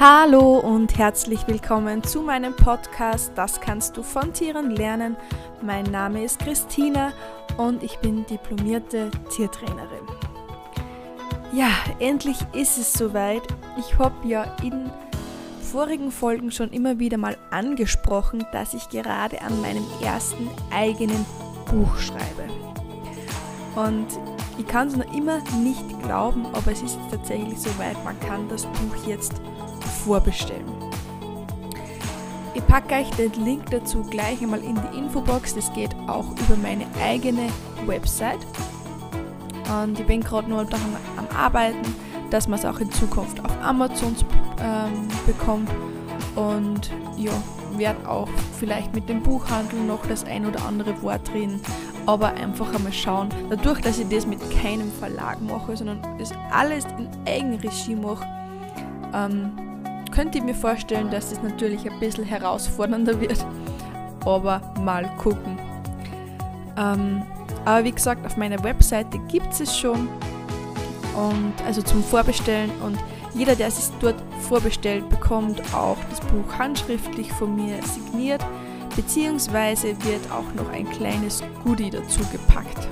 Hallo und herzlich willkommen zu meinem Podcast Das kannst du von Tieren lernen. Mein Name ist Christina und ich bin diplomierte Tiertrainerin. Ja, endlich ist es soweit. Ich habe ja in vorigen Folgen schon immer wieder mal angesprochen, dass ich gerade an meinem ersten eigenen Buch schreibe. Und ich kann es noch immer nicht glauben, aber es ist tatsächlich soweit. Man kann das Buch jetzt vorbestellen. Ich packe euch den Link dazu gleich einmal in die Infobox. Das geht auch über meine eigene Website. Und ich bin gerade nur daran am Arbeiten, dass man es auch in Zukunft auf Amazon ähm, bekommt. Und ja, werde auch vielleicht mit dem Buchhandel noch das ein oder andere Wort reden. Aber einfach einmal schauen. Dadurch, dass ich das mit keinem Verlag mache, sondern das alles in Eigenregie mache, ähm, könnte ich mir vorstellen, dass es natürlich ein bisschen herausfordernder wird. Aber mal gucken. Ähm, aber wie gesagt, auf meiner Webseite gibt es schon. Und also zum Vorbestellen. Und jeder, der es dort vorbestellt, bekommt auch das Buch handschriftlich von mir signiert. Beziehungsweise wird auch noch ein kleines Goodie dazu gepackt.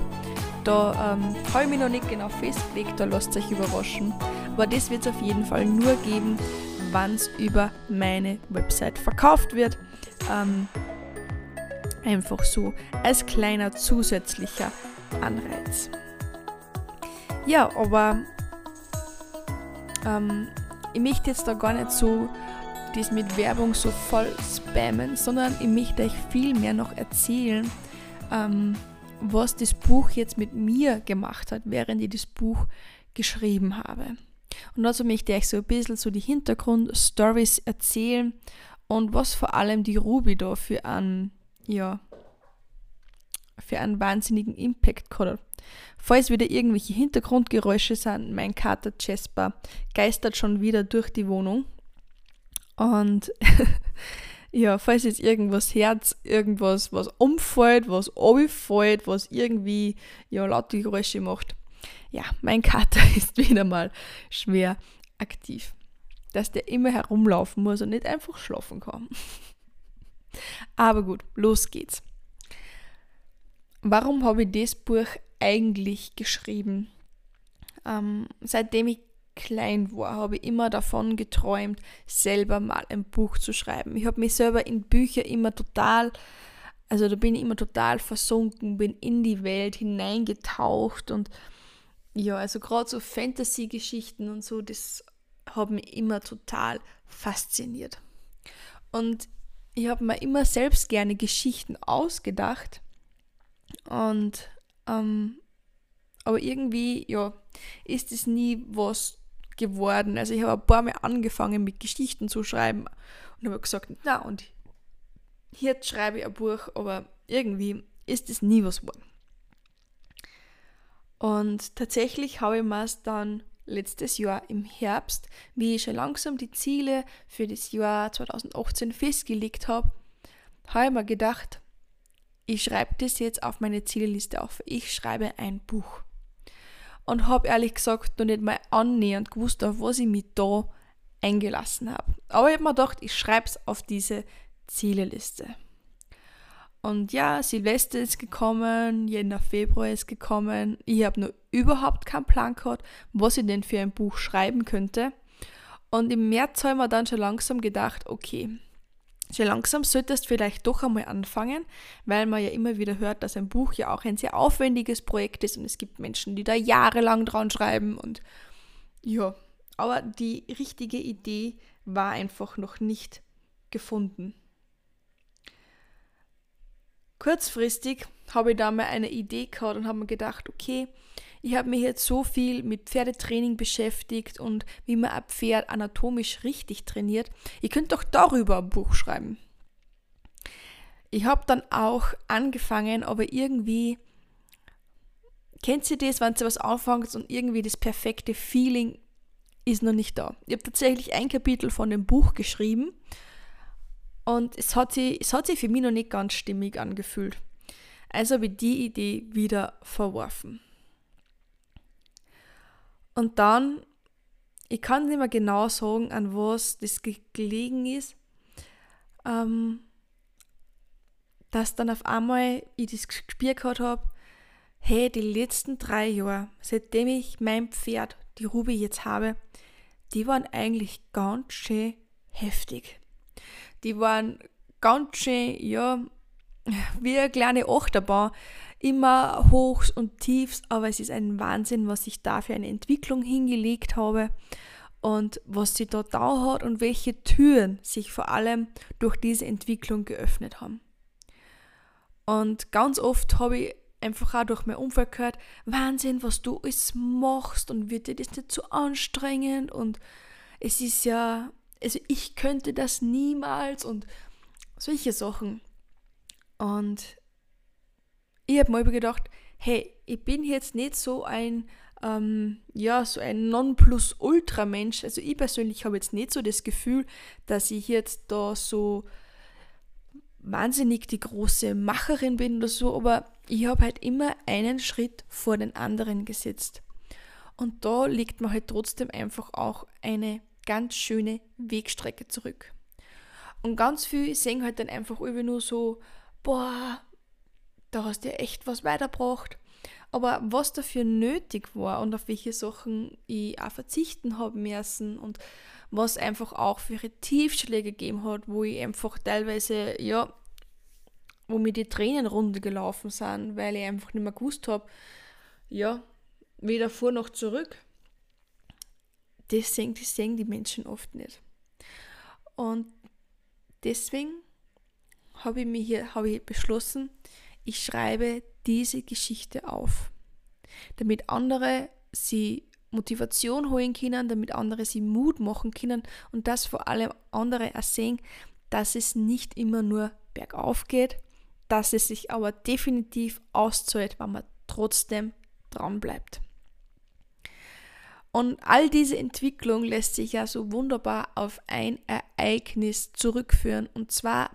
Da ähm, habe ich mich noch nicht genau festgelegt, da lasst euch überraschen. Aber das wird es auf jeden Fall nur geben, wann es über meine Website verkauft wird. Ähm, einfach so als kleiner zusätzlicher Anreiz. Ja, aber ähm, ich möchte jetzt da gar nicht so das mit Werbung so voll spammen, sondern ich möchte euch viel mehr noch erzählen, ähm, was das Buch jetzt mit mir gemacht hat, während ich das Buch geschrieben habe. Und dazu möchte ich euch so ein bisschen so die Hintergrundstories erzählen und was vor allem die Ruby da für einen, ja, für einen wahnsinnigen Impact hat. Falls wieder irgendwelche Hintergrundgeräusche sind, mein Kater Jasper geistert schon wieder durch die Wohnung. Und ja, falls jetzt irgendwas Herz, irgendwas, was umfällt, was abfällt, was irgendwie ja laute Geräusche macht, ja, mein Kater ist wieder mal schwer aktiv. Dass der immer herumlaufen muss und nicht einfach schlafen kann. Aber gut, los geht's. Warum habe ich das Buch eigentlich geschrieben? Ähm, seitdem ich klein war, habe ich immer davon geträumt, selber mal ein Buch zu schreiben. Ich habe mich selber in Bücher immer total, also da bin ich immer total versunken, bin in die Welt hineingetaucht und ja, also gerade so Fantasy-Geschichten und so, das hat mich immer total fasziniert. Und ich habe mir immer selbst gerne Geschichten ausgedacht. Und ähm, aber irgendwie, ja, ist es nie was geworden. Also ich habe ein paar Mal angefangen mit Geschichten zu schreiben und habe gesagt, na und jetzt schreibe ich ein Buch, aber irgendwie ist es nie was geworden. Und tatsächlich habe ich mir dann letztes Jahr im Herbst, wie ich schon langsam die Ziele für das Jahr 2018 festgelegt habe, habe ich mir gedacht, ich schreibe das jetzt auf meine Zielliste auf. Ich schreibe ein Buch. Und habe ehrlich gesagt noch nicht mal annähernd gewusst, auf was ich mich da eingelassen habe. Aber ich habe mir gedacht, ich schreibe es auf diese Zieleliste. Und ja, Silvester ist gekommen, Jänner, Februar ist gekommen. Ich habe noch überhaupt keinen Plan gehabt, was ich denn für ein Buch schreiben könnte. Und im März habe ich mir dann schon langsam gedacht, okay, schon langsam solltest du vielleicht doch einmal anfangen, weil man ja immer wieder hört, dass ein Buch ja auch ein sehr aufwendiges Projekt ist und es gibt Menschen, die da jahrelang dran schreiben und ja, aber die richtige Idee war einfach noch nicht gefunden. Kurzfristig habe ich da mal eine Idee gehabt und habe mir gedacht, okay, ich habe mich jetzt so viel mit Pferdetraining beschäftigt und wie man ein Pferd anatomisch richtig trainiert. Ich könnte doch darüber ein Buch schreiben. Ich habe dann auch angefangen, aber irgendwie kennt ihr das, wenn ihr was anfangt und irgendwie das perfekte Feeling ist noch nicht da. Ich habe tatsächlich ein Kapitel von dem Buch geschrieben und es hat, sich, es hat sich für mich noch nicht ganz stimmig angefühlt. Also habe ich die Idee wieder verworfen. Und dann ich kann nicht mehr genau sagen, an was das gelegen ist, ähm, dass dann auf einmal ich das gespürt gehabt habe, hey, die letzten drei Jahre, seitdem ich mein Pferd, die Ruby jetzt habe, die waren eigentlich ganz schön heftig. Die waren ganz schön, ja, wie eine kleine Achterbahn. Immer Hochs und Tiefs, aber es ist ein Wahnsinn, was ich da für eine Entwicklung hingelegt habe und was sie da da hat und welche Türen sich vor allem durch diese Entwicklung geöffnet haben. Und ganz oft habe ich einfach auch durch mein Umfeld gehört, Wahnsinn, was du alles machst und wird dir das nicht zu so anstrengend und es ist ja, also ich könnte das niemals und solche Sachen. Und ich habe mal gedacht, hey, ich bin jetzt nicht so ein, ähm, ja, so ein Nonplusultra-Mensch. Also ich persönlich habe jetzt nicht so das Gefühl, dass ich jetzt da so wahnsinnig die große Macherin bin oder so, aber ich habe halt immer einen Schritt vor den anderen gesetzt. Und da liegt mir halt trotzdem einfach auch eine ganz schöne Wegstrecke zurück. Und ganz viel sehen halt dann einfach irgendwie nur so, boah, da hast du ja echt was weitergebracht. Aber was dafür nötig war und auf welche Sachen ich auch verzichten habe müssen und was einfach auch für Tiefschläge gegeben hat, wo ich einfach teilweise, ja, wo mir die Tränen runtergelaufen sind, weil ich einfach nicht mehr gewusst habe, ja, weder vor noch zurück. Das sehen, das sehen die Menschen oft nicht. Und deswegen habe ich mir hier habe ich beschlossen, ich schreibe diese Geschichte auf, damit andere sie Motivation holen können, damit andere sie Mut machen können und dass vor allem andere auch sehen, dass es nicht immer nur bergauf geht, dass es sich aber definitiv auszahlt, wenn man trotzdem dran bleibt. Und all diese Entwicklung lässt sich ja so wunderbar auf ein Ereignis zurückführen und zwar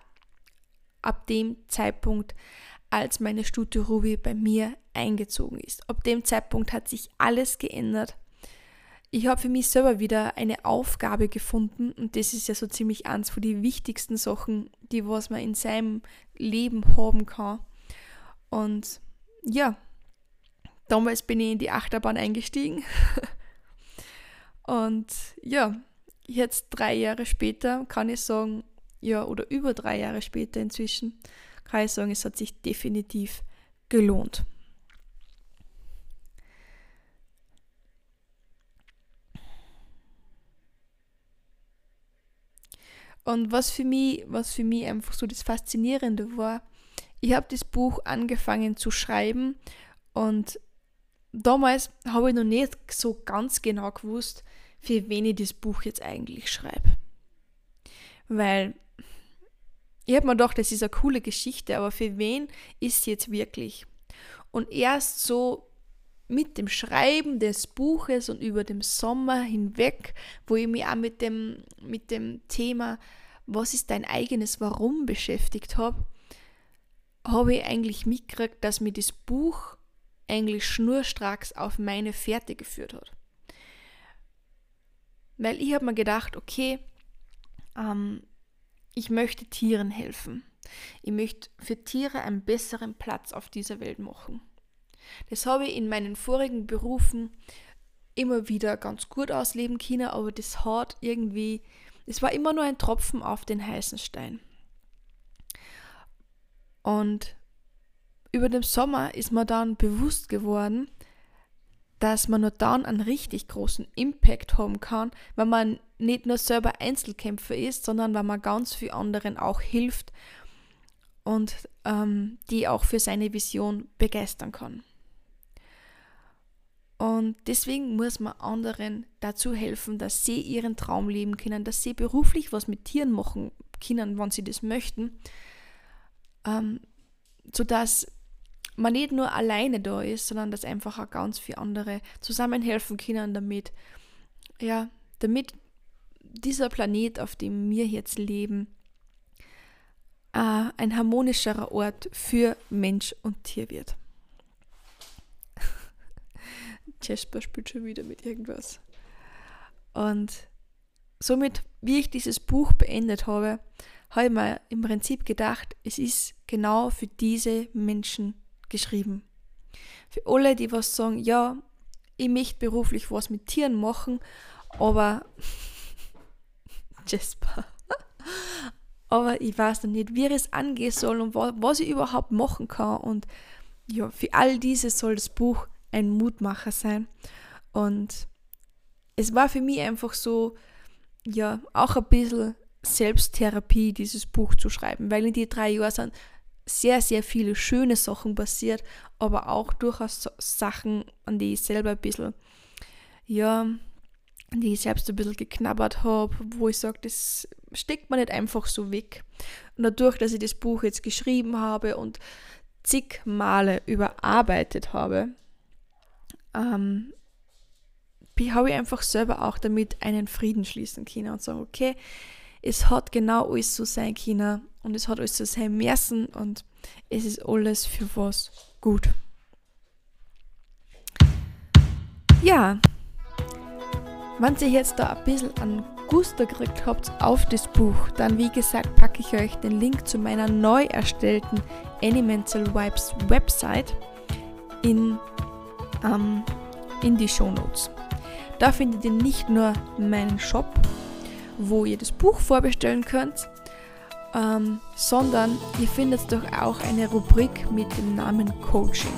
ab dem Zeitpunkt, als meine Stute Ruby bei mir eingezogen ist. Ab dem Zeitpunkt hat sich alles geändert. Ich habe für mich selber wieder eine Aufgabe gefunden und das ist ja so ziemlich eins von den wichtigsten Sachen, die was man in seinem Leben haben kann. Und ja, damals bin ich in die Achterbahn eingestiegen. und ja, jetzt drei Jahre später kann ich sagen, ja, oder über drei Jahre später inzwischen, kann ich sagen, es hat sich definitiv gelohnt. Und was für mich, was für mich einfach so das Faszinierende war, ich habe das Buch angefangen zu schreiben und damals habe ich noch nicht so ganz genau gewusst, für wen ich das Buch jetzt eigentlich schreibe. Weil ich habe mir gedacht, das ist eine coole Geschichte, aber für wen ist jetzt wirklich? Und erst so mit dem Schreiben des Buches und über den Sommer hinweg, wo ich mich auch mit dem, mit dem Thema, was ist dein eigenes Warum beschäftigt habe, habe ich eigentlich mitgekriegt, dass mir das Buch eigentlich schnurstracks auf meine Fährte geführt hat. Weil ich habe mir gedacht, okay, ähm, ich möchte Tieren helfen. Ich möchte für Tiere einen besseren Platz auf dieser Welt machen. Das habe ich in meinen vorigen Berufen immer wieder ganz gut ausleben können, aber das hat irgendwie, es war immer nur ein Tropfen auf den heißen Stein. Und über den Sommer ist mir dann bewusst geworden, dass man nur dann einen richtig großen Impact haben kann, wenn man nicht nur selber Einzelkämpfer ist, sondern wenn man ganz viel anderen auch hilft und ähm, die auch für seine Vision begeistern kann. Und deswegen muss man anderen dazu helfen, dass sie ihren Traum leben können, dass sie beruflich was mit Tieren machen können, wenn sie das möchten, ähm, sodass man nicht nur alleine da ist, sondern dass einfach auch ganz viele andere zusammenhelfen können, damit, ja, damit dieser Planet, auf dem wir jetzt leben, äh, ein harmonischerer Ort für Mensch und Tier wird. Jasper spielt schon wieder mit irgendwas. Und somit, wie ich dieses Buch beendet habe, habe ich mir im Prinzip gedacht, es ist genau für diese Menschen geschrieben. Für alle, die was sagen, ja, ich möchte beruflich was mit Tieren machen, aber Jasper, aber ich weiß noch nicht, wie es angehen soll und was ich überhaupt machen kann. Und ja, für all diese soll das Buch ein Mutmacher sein. Und es war für mich einfach so, ja, auch ein bisschen Selbsttherapie, dieses Buch zu schreiben, weil in die drei Jahren sind sehr, sehr viele schöne Sachen passiert, aber auch durchaus Sachen, an die ich selber ein bisschen, ja, die ich selbst ein bisschen geknabbert habe, wo ich sage, das steckt man nicht einfach so weg. Und dadurch, dass ich das Buch jetzt geschrieben habe und zig Male überarbeitet habe, ähm, habe ich einfach selber auch damit einen Frieden schließen können und sagen, okay, es hat genau alles so sein können und es hat alles so sein müssen und es ist alles für was gut. Ja, wenn ihr jetzt da ein bisschen an Guster gekriegt habt auf das Buch, dann wie gesagt packe ich euch den Link zu meiner neu erstellten Animental Vibes Website in, ähm, in die Show Notes. Da findet ihr nicht nur meinen Shop, wo ihr das Buch vorbestellen könnt, ähm, sondern ihr findet doch auch eine Rubrik mit dem Namen Coaching.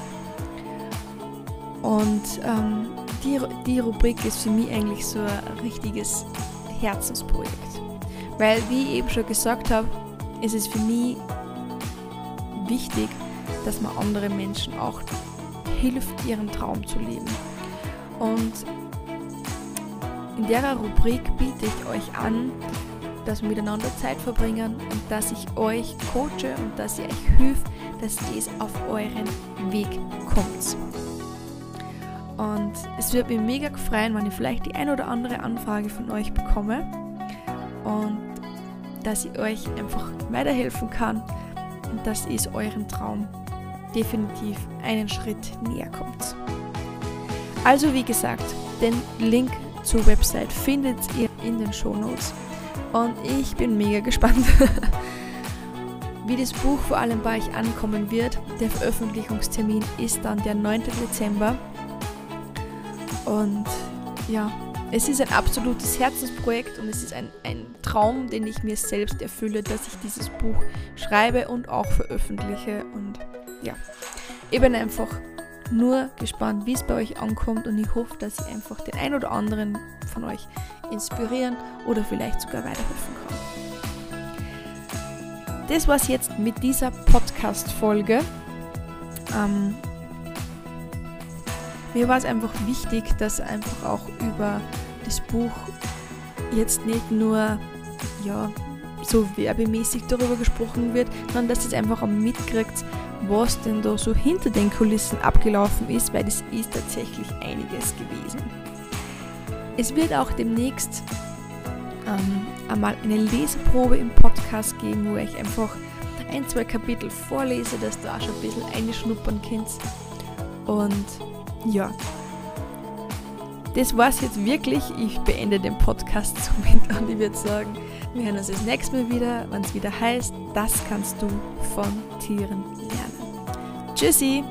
Und ähm, die, die Rubrik ist für mich eigentlich so ein richtiges Herzensprojekt. Weil, wie ich eben schon gesagt habe, ist es für mich wichtig, dass man andere Menschen auch hilft, ihren Traum zu leben. Und in der Rubrik biete ich euch an, dass wir miteinander Zeit verbringen und dass ich euch coache und dass ich euch hilft, dass ihr auf euren Weg kommt. Und es wird mich mega freuen, wenn ich vielleicht die ein oder andere Anfrage von euch bekomme und dass ich euch einfach weiterhelfen kann und dass ihr euren Traum definitiv einen Schritt näher kommt. Also wie gesagt, den Link zur Website findet ihr in den Show Notes und ich bin mega gespannt, wie das Buch vor allem bei euch ankommen wird. Der Veröffentlichungstermin ist dann der 9. Dezember und ja, es ist ein absolutes Herzensprojekt und es ist ein, ein Traum, den ich mir selbst erfülle, dass ich dieses Buch schreibe und auch veröffentliche. Und ja, bin einfach nur gespannt, wie es bei euch ankommt und ich hoffe, dass ich einfach den ein oder anderen von euch inspirieren oder vielleicht sogar weiterhelfen kann. Das war's jetzt mit dieser Podcast-Folge. Ähm, mir war es einfach wichtig, dass einfach auch über das Buch jetzt nicht nur ja, so werbemäßig darüber gesprochen wird, sondern dass ihr einfach auch mitkriegt, was denn da so hinter den Kulissen abgelaufen ist, weil das ist tatsächlich einiges gewesen. Es wird auch demnächst ähm, einmal eine Leseprobe im Podcast geben, wo ich einfach ein, zwei Kapitel vorlese, dass du auch schon ein bisschen einschnuppern kannst. Und ja, das war's jetzt wirklich. Ich beende den Podcast somit und ich würde sagen, wir hören uns das nächste Mal wieder, wenn es wieder heißt, das kannst du von Tieren lernen. Tschüssi!